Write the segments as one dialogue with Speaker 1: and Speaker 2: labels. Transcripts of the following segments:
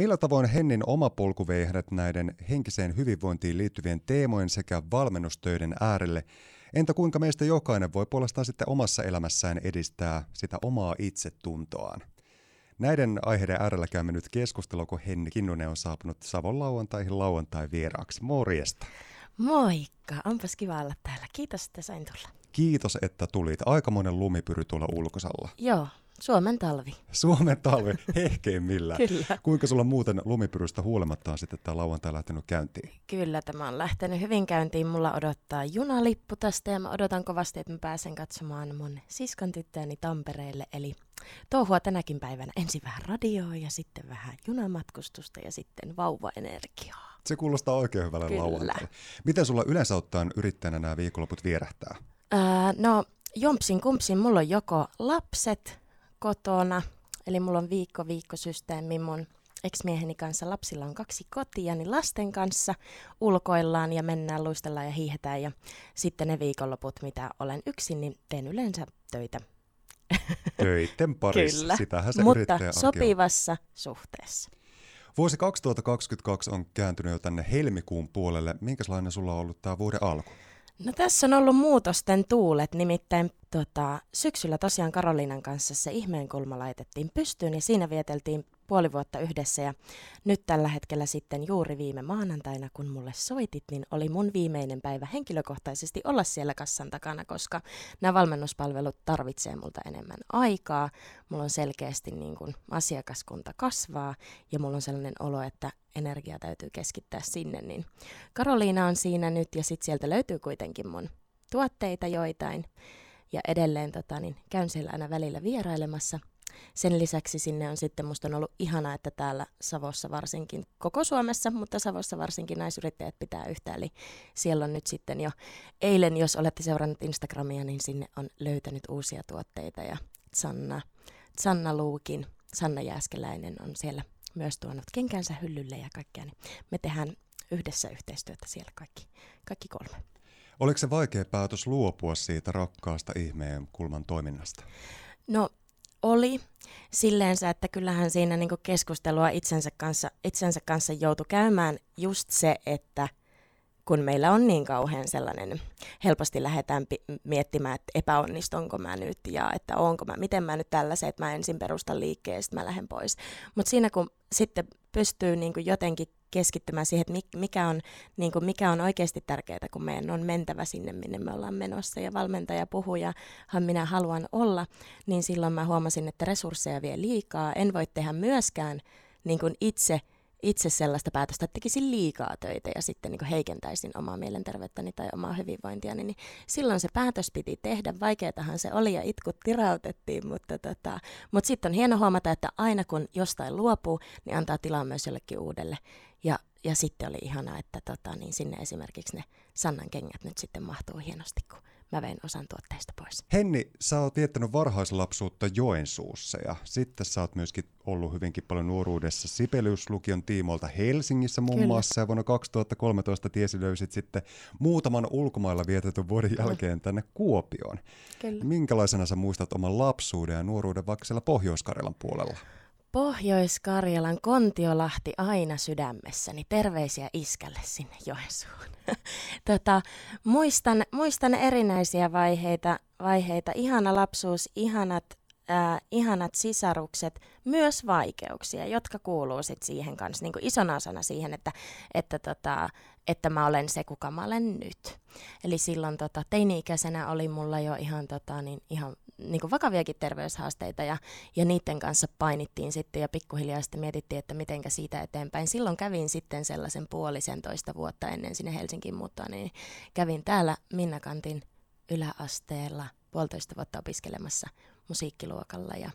Speaker 1: Millä tavoin Hennin oma polku vei hänet näiden henkiseen hyvinvointiin liittyvien teemojen sekä valmennustöiden äärelle? Entä kuinka meistä jokainen voi puolestaan sitten omassa elämässään edistää sitä omaa itsetuntoaan? Näiden aiheiden äärellä käymme nyt keskustelua, kun Henni Kinnunen on saapunut Savon lauantaihin lauantai vieraaksi. Morjesta.
Speaker 2: Moikka, onpas kiva olla täällä. Kiitos, että sain tulla.
Speaker 1: Kiitos, että tulit. Aikamoinen lumipyry tuolla ulkosalla.
Speaker 2: Joo, Suomen talvi.
Speaker 1: Suomen talvi, hehkeimmillään.
Speaker 2: Kyllä.
Speaker 1: Kuinka sulla muuten lumipyrystä huolimatta on sitten tämä lauantai lähtenyt käyntiin?
Speaker 2: Kyllä, tämä on lähtenyt hyvin käyntiin. Mulla odottaa junalippu tästä ja mä odotan kovasti, että mä pääsen katsomaan mun siskon tyttöäni Tampereelle. Eli touhua tänäkin päivänä ensin vähän radioa ja sitten vähän junamatkustusta ja sitten vauvaenergiaa.
Speaker 1: Se kuulostaa oikein hyvälle lauantaille. Miten sulla yleensä ottaen yrittäjänä nämä viikonloput vierähtää?
Speaker 2: Ää, no, jompsin kumpsin, mulla on joko lapset kotona, eli mulla on viikko-viikkosysteemi mun ex-mieheni kanssa. Lapsilla on kaksi kotia, niin lasten kanssa ulkoillaan ja mennään, luistellaan ja hiihetään. Ja sitten ne viikonloput, mitä olen yksin, niin teen yleensä töitä.
Speaker 1: Töitten parissa,
Speaker 2: Kyllä,
Speaker 1: sitähän se
Speaker 2: mutta
Speaker 1: yrittäjä on.
Speaker 2: sopivassa suhteessa.
Speaker 1: Vuosi 2022 on kääntynyt jo tänne helmikuun puolelle. Minkälainen sulla on ollut tämä vuoden alku?
Speaker 2: No tässä on ollut muutosten tuulet, nimittäin tota, syksyllä tosiaan Karoliinan kanssa se ihmeen kulma laitettiin pystyyn ja siinä vieteltiin puoli vuotta yhdessä ja nyt tällä hetkellä sitten juuri viime maanantaina, kun mulle soitit, niin oli mun viimeinen päivä henkilökohtaisesti olla siellä kassan takana, koska nämä valmennuspalvelut tarvitsee multa enemmän aikaa. Mulla on selkeästi niin kuin asiakaskunta kasvaa ja mulla on sellainen olo, että energia täytyy keskittää sinne, niin Karoliina on siinä nyt ja sitten sieltä löytyy kuitenkin mun tuotteita joitain ja edelleen tota, niin käyn siellä aina välillä vierailemassa. Sen lisäksi sinne on sitten, musta on ollut ihanaa, että täällä Savossa varsinkin, koko Suomessa, mutta Savossa varsinkin naisyrittäjät pitää yhtä. Eli siellä on nyt sitten jo eilen, jos olette seurannut Instagramia, niin sinne on löytänyt uusia tuotteita. Ja Sanna, Sanna Luukin, Sanna Jääskeläinen on siellä myös tuonut kenkänsä hyllylle ja kaikkea. Niin me tehdään yhdessä yhteistyötä siellä kaikki, kaikki kolme.
Speaker 1: Oliko se vaikea päätös luopua siitä rakkaasta ihmeen kulman toiminnasta?
Speaker 2: No oli silleensä, että kyllähän siinä niinku keskustelua itsensä kanssa, itsensä kanssa joutui käymään just se, että kun meillä on niin kauhean sellainen, helposti lähdetään pi- miettimään, että epäonnistunko mä nyt ja että onko mä, miten mä nyt tällaisen, että mä ensin perustan liikkeen ja sitten mä lähden pois. Mutta siinä kun sitten pystyy niin kuin jotenkin keskittymään siihen, että mikä on, niin kuin mikä on oikeasti tärkeää, kun meidän on mentävä sinne, minne me ollaan menossa ja valmentaja puhuu ja minä haluan olla, niin silloin mä huomasin, että resursseja vie liikaa. En voi tehdä myöskään niin kuin itse itse sellaista päätöstä, että tekisin liikaa töitä ja sitten niin heikentäisin omaa mielenterveyttäni tai omaa hyvinvointiani, niin silloin se päätös piti tehdä. Vaikeatahan se oli ja itkut tirautettiin, mutta, tota, mutta sitten on hieno huomata, että aina kun jostain luopuu, niin antaa tilaa myös jollekin uudelle. Ja, ja sitten oli ihanaa, että tota, niin sinne esimerkiksi ne Sannan kengät nyt sitten mahtuu hienosti, kun mä vein osan tuotteista pois.
Speaker 1: Henni, sä oot viettänyt varhaislapsuutta Joensuussa ja sitten sä oot myöskin ollut hyvinkin paljon nuoruudessa Sibeliuslukion tiimoilta Helsingissä muun
Speaker 2: Kyllä.
Speaker 1: muassa ja vuonna 2013 tiesi löysit sitten muutaman ulkomailla vietetyn vuoden jälkeen tänne Kuopioon.
Speaker 2: Kyllä.
Speaker 1: Minkälaisena sä muistat oman lapsuuden ja nuoruuden vaikka siellä Pohjois-Karjalan puolella?
Speaker 2: Pohjois-Karjalan Kontiolahti aina sydämessäni. Terveisiä iskälle sinne Joensuun. tota, muistan, muistan erinäisiä vaiheita, vaiheita. Ihana lapsuus, ihanat, äh, ihanat sisarukset, myös vaikeuksia, jotka kuuluu sit siihen kanssa niin isona osana siihen, että, että, tota, että mä olen se, kuka mä olen nyt. Eli silloin tota, teini-ikäisenä oli mulla jo ihan, tota, niin, ihan niin kuin vakaviakin terveyshaasteita ja, ja niiden kanssa painittiin sitten ja pikkuhiljaa sitten mietittiin, että mitenkä siitä eteenpäin. Silloin kävin sitten sellaisen puolisentoista vuotta ennen sinne Helsinkiin muuttoa, niin kävin täällä Minnakantin yläasteella puolitoista vuotta opiskelemassa musiikkiluokalla ja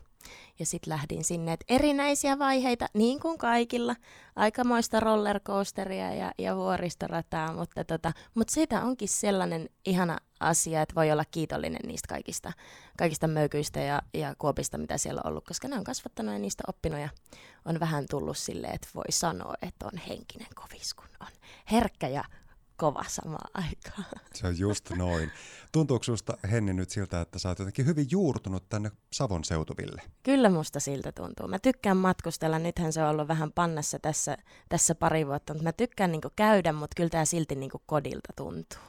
Speaker 2: ja sitten lähdin sinne, että erinäisiä vaiheita, niin kuin kaikilla, aikamoista rollercoasteria ja, ja vuoristorataa, mutta, tota, mutta siitä onkin sellainen ihana asia, että voi olla kiitollinen niistä kaikista, kaikista möykyistä ja, ja kuopista, mitä siellä on ollut, koska ne on kasvattanut ja niistä oppinut ja on vähän tullut silleen, että voi sanoa, että on henkinen kovis, kun on herkkä ja kova samaan aikaan.
Speaker 1: Se on just noin. Tuntuuko sinusta, Henni, nyt siltä, että sä oot jotenkin hyvin juurtunut tänne Savon seutuville?
Speaker 2: Kyllä musta siltä tuntuu. Mä tykkään matkustella. Nythän se on ollut vähän pannassa tässä, tässä pari vuotta, mutta mä tykkään niinku käydä, mutta kyllä tämä silti niinku kodilta tuntuu,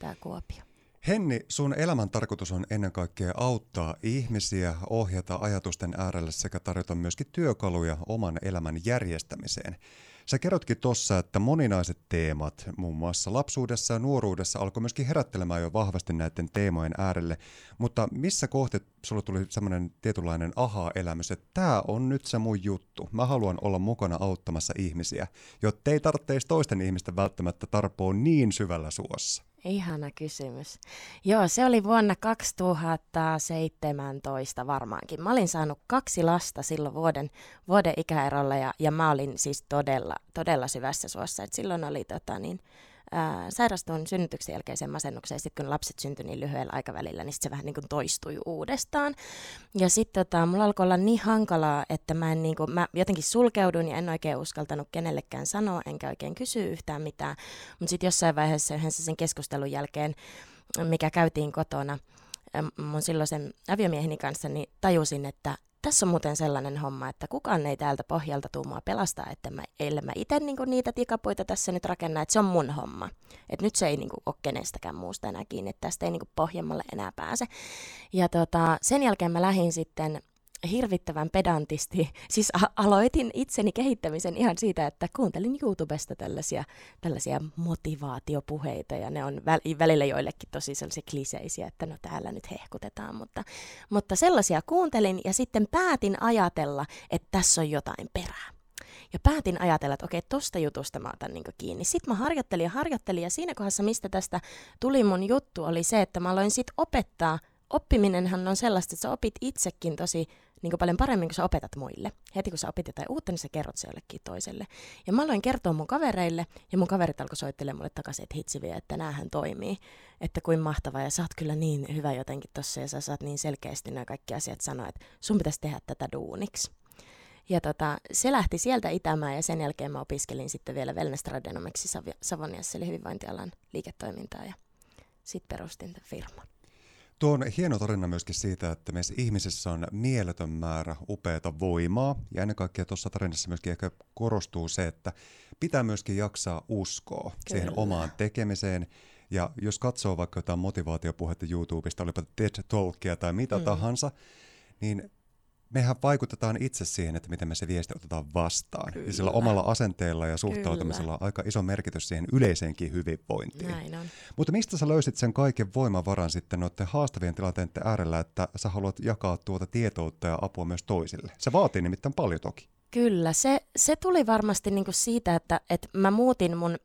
Speaker 2: tämä Kuopio.
Speaker 1: Henni, sun elämän tarkoitus on ennen kaikkea auttaa ihmisiä, ohjata ajatusten äärelle sekä tarjota myöskin työkaluja oman elämän järjestämiseen. Sä kerrotkin tuossa, että moninaiset teemat, muun muassa lapsuudessa ja nuoruudessa, alkoi myöskin herättelemään jo vahvasti näiden teemojen äärelle. Mutta missä kohti sulla tuli semmoinen tietynlainen aha-elämys, että tämä on nyt se mun juttu. Mä haluan olla mukana auttamassa ihmisiä, jotta ei tarvitse toisten ihmisten välttämättä tarpoa niin syvällä suossa.
Speaker 2: Ihana kysymys. Joo, se oli vuonna 2017 varmaankin. Mä olin saanut kaksi lasta silloin vuoden, vuoden ikäerolla ja, ja mä olin siis todella, todella syvässä suossa. Et silloin oli tota, niin, ää, sairastuin synnytyksen jälkeiseen masennukseen, sitten kun lapset syntyi niin lyhyellä aikavälillä, niin sit se vähän niin kuin toistui uudestaan. Ja sitten tota, mulla alkoi olla niin hankalaa, että mä, en, niin kuin, mä jotenkin sulkeudun ja en oikein uskaltanut kenellekään sanoa, enkä oikein kysyä yhtään mitään. Mutta sitten jossain vaiheessa yhdessä sen keskustelun jälkeen, mikä käytiin kotona, mun silloisen aviomieheni kanssa, niin tajusin, että tässä on muuten sellainen homma, että kukaan ei täältä pohjalta tuu mua pelastaa, että mä, ellei mä itse niinku niitä tikapuita tässä nyt rakenna, että se on mun homma. Että nyt se ei niinku ole kenestäkään muusta enää kiinni, että tästä ei niinku pohjammalle enää pääse. Ja tota, sen jälkeen mä lähdin sitten hirvittävän pedantisti. Siis a- aloitin itseni kehittämisen ihan siitä, että kuuntelin YouTubesta tällaisia, tällaisia motivaatiopuheita ja ne on väl- välillä joillekin tosi sellaisia kliseisiä, että no täällä nyt hehkutetaan, mutta, mutta sellaisia kuuntelin ja sitten päätin ajatella, että tässä on jotain perää. Ja päätin ajatella, että okei, tosta jutusta mä otan niin kiinni. Sitten mä harjoittelin ja harjoittelin ja siinä kohdassa, mistä tästä tuli mun juttu, oli se, että mä aloin sitten opettaa oppiminenhan on sellaista, että sä opit itsekin tosi niin paljon paremmin, kun sä opetat muille. Heti kun sä opit jotain uutta, niin sä kerrot se jollekin toiselle. Ja mä aloin kertoa mun kavereille, ja mun kaverit alkoi soittelemaan mulle takaisin, että hitsiviä, että näähän toimii. Että kuin mahtavaa, ja sä oot kyllä niin hyvä jotenkin tossa, ja sä saat niin selkeästi nämä kaikki asiat sanoa, että sun pitäisi tehdä tätä duuniksi. Ja tota, se lähti sieltä itämään ja sen jälkeen mä opiskelin sitten vielä wellness Savoniassa, eli hyvinvointialan liiketoimintaa ja sitten perustin tämän firman.
Speaker 1: Tuo on hieno tarina myöskin siitä, että meissä ihmisissä on mieletön määrä upeata voimaa. Ja ennen kaikkea tuossa tarinassa myöskin ehkä korostuu se, että pitää myöskin jaksaa uskoa Kyllä. siihen omaan tekemiseen. Ja jos katsoo vaikka jotain motivaatiopuhetta YouTubesta, olipa TED Talkia tai mitä mm. tahansa, niin mehän vaikutetaan itse siihen, että miten me se viesti otetaan vastaan. Kyllä. Ja sillä omalla asenteella ja suhtautumisella on aika iso merkitys siihen yleiseenkin hyvinvointiin.
Speaker 2: Näin on.
Speaker 1: Mutta mistä sä löysit sen kaiken voimavaran sitten noiden haastavien tilanteiden äärellä, että sä haluat jakaa tuota tietoutta ja apua myös toisille? Se vaatii nimittäin paljon toki.
Speaker 2: Kyllä, se, se tuli varmasti niinku siitä, että, että mä muutin mun,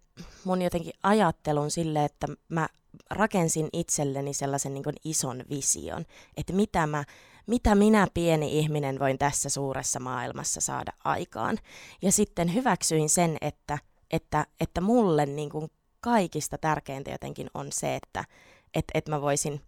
Speaker 2: mun jotenkin ajattelun sille, että mä rakensin itselleni sellaisen niin ison vision, että mitä mä, mitä minä pieni ihminen voin tässä suuressa maailmassa saada aikaan. Ja sitten hyväksyin sen, että, että, että mulle niin kuin kaikista tärkeintä jotenkin on se, että, että, että mä voisin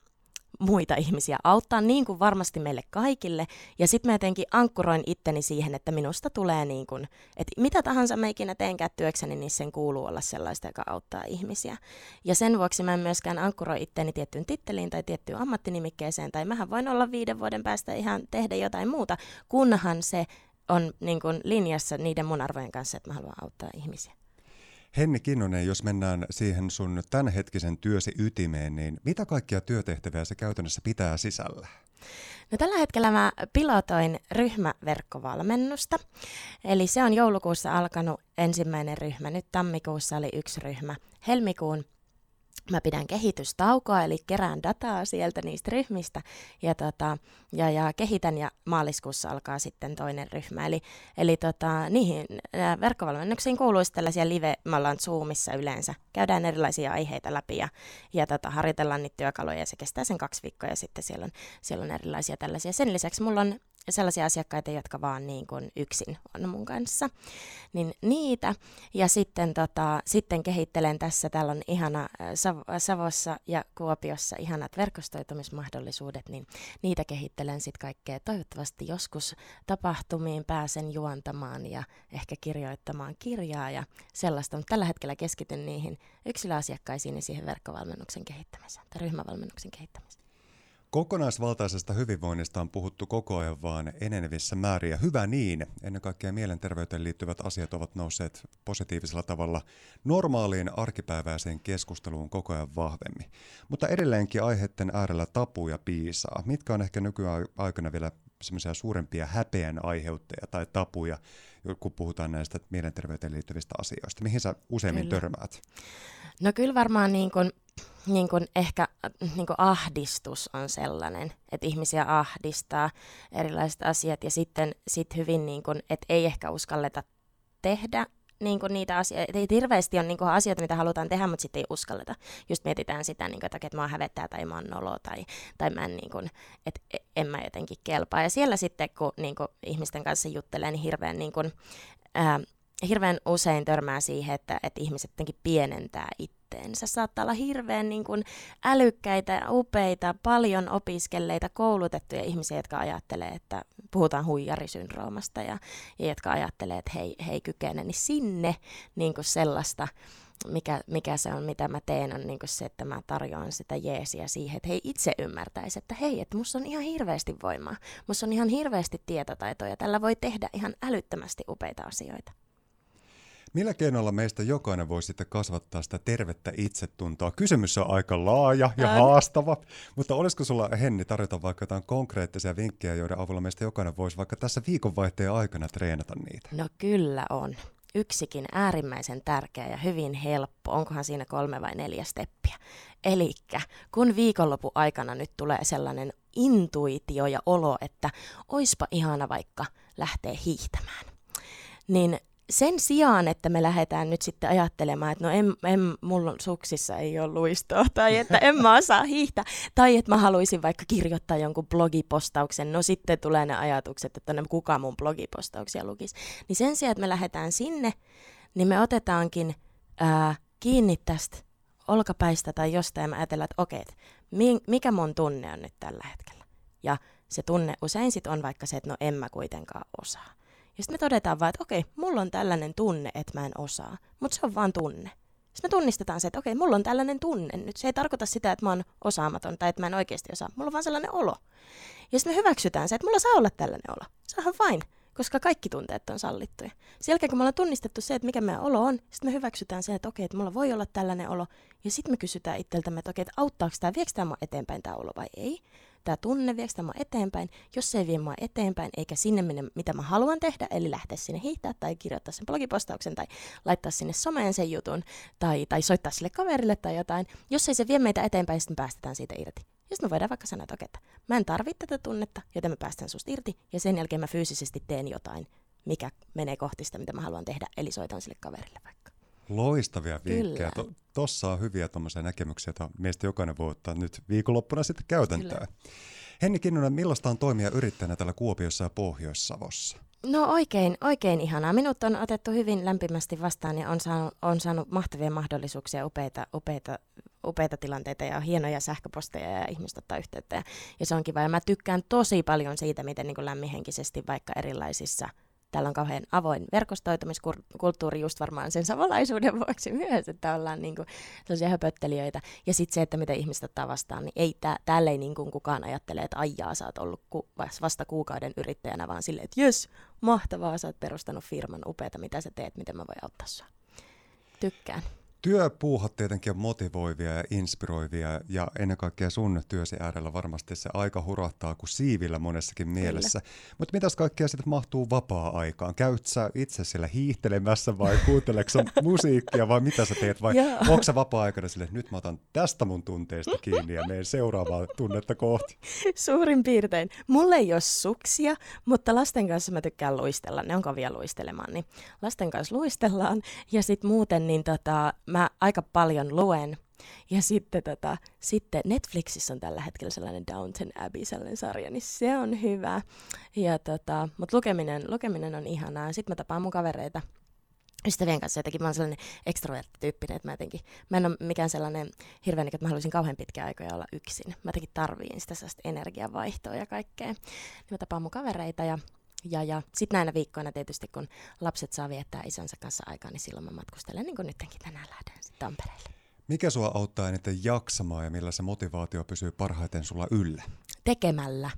Speaker 2: muita ihmisiä auttaa, niin kuin varmasti meille kaikille. Ja sitten mä jotenkin ankkuroin itteni siihen, että minusta tulee niin kuin, että mitä tahansa mä ikinä teenkään työkseni, niin sen kuuluu olla sellaista, joka auttaa ihmisiä. Ja sen vuoksi mä en myöskään ankkuroi itteni tiettyyn titteliin tai tiettyyn ammattinimikkeeseen, tai mähän voin olla viiden vuoden päästä ihan tehdä jotain muuta, kunhan se on niin kuin linjassa niiden mun arvojen kanssa, että mä haluan auttaa ihmisiä.
Speaker 1: Henni Kinnunen, jos mennään siihen sun tämänhetkisen työsi ytimeen, niin mitä kaikkia työtehtäviä se käytännössä pitää sisällä?
Speaker 2: No tällä hetkellä mä pilotoin ryhmäverkkovalmennusta. Eli se on joulukuussa alkanut ensimmäinen ryhmä. Nyt tammikuussa oli yksi ryhmä. Helmikuun mä pidän kehitystaukoa, eli kerään dataa sieltä niistä ryhmistä ja, tota, ja, ja kehitän ja maaliskuussa alkaa sitten toinen ryhmä. Eli, eli tota, niihin verkkovalmennuksiin kuuluisi tällaisia live, me ollaan Zoomissa yleensä, käydään erilaisia aiheita läpi ja, ja tota, harjoitellaan niitä työkaluja ja se kestää sen kaksi viikkoa ja sitten siellä on, siellä on erilaisia tällaisia. Sen lisäksi mulla on sellaisia asiakkaita, jotka vaan niin kuin yksin on mun kanssa, niin niitä. Ja sitten, tota, sitten kehittelen tässä, täällä on ihana Sav- Savossa ja Kuopiossa ihanat verkostoitumismahdollisuudet, niin niitä kehittelen sitten kaikkea. Toivottavasti joskus tapahtumiin pääsen juontamaan ja ehkä kirjoittamaan kirjaa ja sellaista, mutta tällä hetkellä keskityn niihin yksilöasiakkaisiin ja siihen verkkovalmennuksen kehittämiseen tai ryhmävalmennuksen kehittämiseen.
Speaker 1: Kokonaisvaltaisesta hyvinvoinnista on puhuttu koko ajan vaan enenevissä määrin ja hyvä niin. Ennen kaikkea mielenterveyteen liittyvät asiat ovat nousseet positiivisella tavalla normaaliin arkipäiväiseen keskusteluun koko ajan vahvemmin. Mutta edelleenkin aiheiden äärellä tapuja piisaa. Mitkä on ehkä nykyaikana vielä semmoisia suurempia häpeän aiheuttajia tai tapuja, kun puhutaan näistä mielenterveyteen liittyvistä asioista? Mihin sä useimmin kyllä. törmäät?
Speaker 2: No kyllä varmaan niin kuin niin kuin ehkä niin kuin ahdistus on sellainen, että ihmisiä ahdistaa erilaiset asiat ja sitten sit hyvin, niin kuin, että ei ehkä uskalleta tehdä niin kuin niitä asioita, ei hirveästi on niin kuin asioita, mitä halutaan tehdä, mutta sitten ei uskalleta. Just mietitään sitä, niin kuin, että, mä hävettää tai mä oon nolo tai, tai mä en, niin kuin, että en mä jotenkin kelpaa. Ja siellä sitten, kun niin kuin ihmisten kanssa juttelee, niin hirveän, niin kuin, ää, hirveän usein törmää siihen, että, että ihmiset jotenkin pienentää itse itteensä. Saattaa olla hirveän niin kuin älykkäitä, upeita, paljon opiskelleita, koulutettuja ihmisiä, jotka ajattelee, että puhutaan huijarisyndroomasta ja, ja jotka ajattelee, että hei, hei kykene, niin sinne niin kuin sellaista mikä, mikä se on, mitä mä teen, on niin se, että mä tarjoan sitä jeesiä siihen, että hei itse ymmärtäisi, että hei, että musta on ihan hirveästi voimaa, musta on ihan hirveästi tietotaitoja, tällä voi tehdä ihan älyttömästi upeita asioita.
Speaker 1: Millä keinoilla meistä jokainen voi sitten kasvattaa sitä tervettä itsetuntoa? Kysymys on aika laaja ja Ään. haastava, mutta olisiko sulla Henni tarjota vaikka jotain konkreettisia vinkkejä, joiden avulla meistä jokainen voisi vaikka tässä viikonvaihteen aikana treenata niitä?
Speaker 2: No kyllä on. Yksikin äärimmäisen tärkeä ja hyvin helppo, onkohan siinä kolme vai neljä steppiä. Eli kun viikonlopun aikana nyt tulee sellainen intuitio ja olo, että oispa ihana vaikka lähteä hiihtämään, niin sen sijaan, että me lähdetään nyt sitten ajattelemaan, että no en, en, mulla suksissa ei ole luistoa, tai että en mä osaa hiihtää, tai että mä haluaisin vaikka kirjoittaa jonkun blogipostauksen, no sitten tulee ne ajatukset, että no kuka mun blogipostauksia lukisi. Niin sen sijaan, että me lähdetään sinne, niin me otetaankin ää, kiinni tästä olkapäistä tai jostain, ja me ajatellaan, että okei, että mikä mun tunne on nyt tällä hetkellä. Ja se tunne usein sitten on vaikka se, että no en mä kuitenkaan osaa. Ja sitten me todetaan vaan, että okei, mulla on tällainen tunne, että mä en osaa, mutta se on vaan tunne. Sitten me tunnistetaan se, että okei, mulla on tällainen tunne nyt. Se ei tarkoita sitä, että mä oon osaamaton tai että mä en oikeasti osaa. Mulla on vaan sellainen olo. Ja sitten me hyväksytään se, että mulla saa olla tällainen olo. Se on vain, koska kaikki tunteet on sallittuja. Sen jälkeen, kun me ollaan tunnistettu se, että mikä meidän olo on, sitten me hyväksytään se, että okei, että mulla voi olla tällainen olo. Ja sitten me kysytään itseltämme, että okei, että auttaako tämä, viekö tämä eteenpäin tämä olo vai ei tämä tunne, viekö tämä eteenpäin. Jos se ei vie mua eteenpäin, eikä sinne mene, mitä mä haluan tehdä, eli lähteä sinne hiihtää tai kirjoittaa sen blogipostauksen tai laittaa sinne someen sen jutun tai, tai soittaa sille kaverille tai jotain. Jos ei se vie meitä eteenpäin, sitten me päästetään siitä irti. Ja sitten me voidaan vaikka sanoa, että, okei, että mä en tarvitse tätä tunnetta, joten mä päästän susta irti, ja sen jälkeen mä fyysisesti teen jotain, mikä menee kohti sitä, mitä mä haluan tehdä, eli soitan sille kaverille vaikka.
Speaker 1: Loistavia vinkkejä. Tuossa on hyviä näkemyksiä, joita meistä jokainen voi ottaa nyt viikonloppuna sitten käytäntöön. Kyllä. Henni Kinnunen, millaista on toimia yrittäjänä täällä Kuopiossa ja Pohjois-Savossa?
Speaker 2: No oikein, oikein ihanaa. Minut on otettu hyvin lämpimästi vastaan ja on saanut, on saanut mahtavia mahdollisuuksia, upeita, upeita, upeita tilanteita ja hienoja sähköposteja ja ihmiset ottaa yhteyttä. Ja, ja se on kiva. Ja mä tykkään tosi paljon siitä, miten niin kuin lämminhenkisesti vaikka erilaisissa täällä on kauhean avoin verkostoitumiskulttuuri just varmaan sen samanlaisuuden vuoksi myös, että ollaan niinku sellaisia höpöttelijöitä. Ja sitten se, että miten ihmiset ottaa vastaan, niin ei tää, täällä ei niinku kukaan ajattele, että aijaa, sä oot ollut ku, vasta kuukauden yrittäjänä, vaan silleen, että jes, mahtavaa, sä oot perustanut firman, upeata, mitä sä teet, miten mä voin auttaa sua. Tykkään.
Speaker 1: Työpuuhat tietenkin on motivoivia ja inspiroivia ja ennen kaikkea sun työsi äärellä varmasti se aika hurahtaa kuin siivillä monessakin mielessä. Mutta mitäs kaikkea sitten mahtuu vapaa-aikaan? Käyt sä itse siellä hiihtelemässä vai kuunteleksä musiikkia vai mitä sä teet vai onko sä vapaa-aikana sille, että nyt mä otan tästä mun tunteesta kiinni ja menen seuraavaa tunnetta kohti?
Speaker 2: Suurin piirtein. Mulle ei ole suksia, mutta lasten kanssa mä tykkään luistella. Ne on kovia luistelemaan, niin lasten kanssa luistellaan ja sitten muuten niin tota, mä aika paljon luen. Ja sitten, tota, sitten Netflixissä on tällä hetkellä sellainen Downton Abbey sellainen sarja, niin se on hyvä. Ja tota, mutta lukeminen, lukeminen on ihanaa. Sitten mä tapaan mun kavereita ystävien kanssa jotenkin, mä oon sellainen ekstrovertti-tyyppinen, että mä jotenkin, mä en ole mikään sellainen hirveän, että mä haluaisin kauhean pitkään aikoja olla yksin. Mä jotenkin tarviin sitä sellaista energiavaihtoa ja kaikkea. Niin mä tapaan mun kavereita ja ja, ja sitten näinä viikkoina tietysti, kun lapset saa viettää isänsä kanssa aikaa, niin silloin mä matkustelen, niin kuin nytkin tänään lähden sitten Tampereelle.
Speaker 1: Mikä sua auttaa eniten jaksamaan ja millä se motivaatio pysyy parhaiten sulla yllä?
Speaker 2: Tekemällä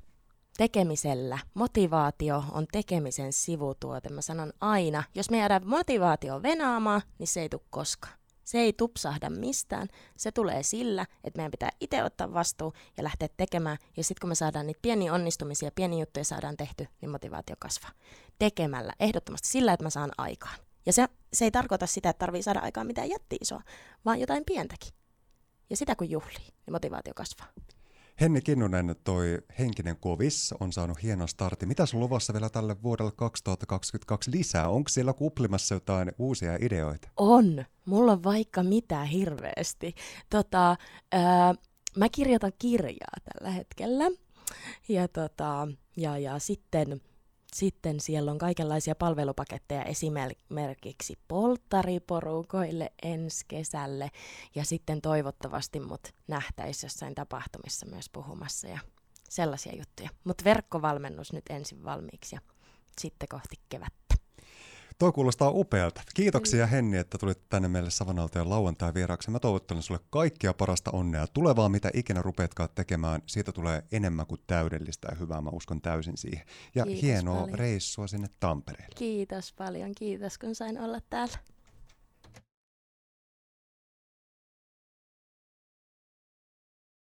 Speaker 2: tekemisellä. Motivaatio on tekemisen sivutuote. Mä sanon aina, jos me jäädään motivaatio venaamaan, niin se ei tule koskaan. Se ei tupsahda mistään. Se tulee sillä, että meidän pitää itse ottaa vastuu ja lähteä tekemään. Ja sitten kun me saadaan niitä pieniä onnistumisia, pieniä juttuja saadaan tehty, niin motivaatio kasvaa. Tekemällä, ehdottomasti sillä, että mä saan aikaan. Ja se, se ei tarkoita sitä, että tarvii saada aikaan mitään jätti isoa, vaan jotain pientäkin. Ja sitä kun juhlii, niin motivaatio kasvaa.
Speaker 1: Henni Kinnunen, toi henkinen kovis on saanut hienon startin. Mitä on luvassa vielä tälle vuodelle 2022 lisää? Onko siellä kuplimassa jotain uusia ideoita?
Speaker 2: On. Mulla on vaikka mitä hirveästi. Tota, ää, mä kirjoitan kirjaa tällä hetkellä. Ja, tota, ja, ja sitten sitten siellä on kaikenlaisia palvelupaketteja esimerkiksi polttariporukoille ensi kesälle ja sitten toivottavasti mut nähtäisi jossain tapahtumissa myös puhumassa ja sellaisia juttuja. Mutta verkkovalmennus nyt ensin valmiiksi ja sitten kohti kevättä.
Speaker 1: Tuo kuulostaa upealta. Kiitoksia Henni, että tulit tänne meille Savanalteen lauantai vieraaksi. Mä toivottelen sulle kaikkia parasta onnea. Tulevaa, mitä ikinä rupeatkaan tekemään, siitä tulee enemmän kuin täydellistä ja hyvää. Mä uskon täysin siihen. Ja Kiitos hienoa paljon. reissua sinne Tampereelle.
Speaker 2: Kiitos paljon. Kiitos, kun sain olla täällä.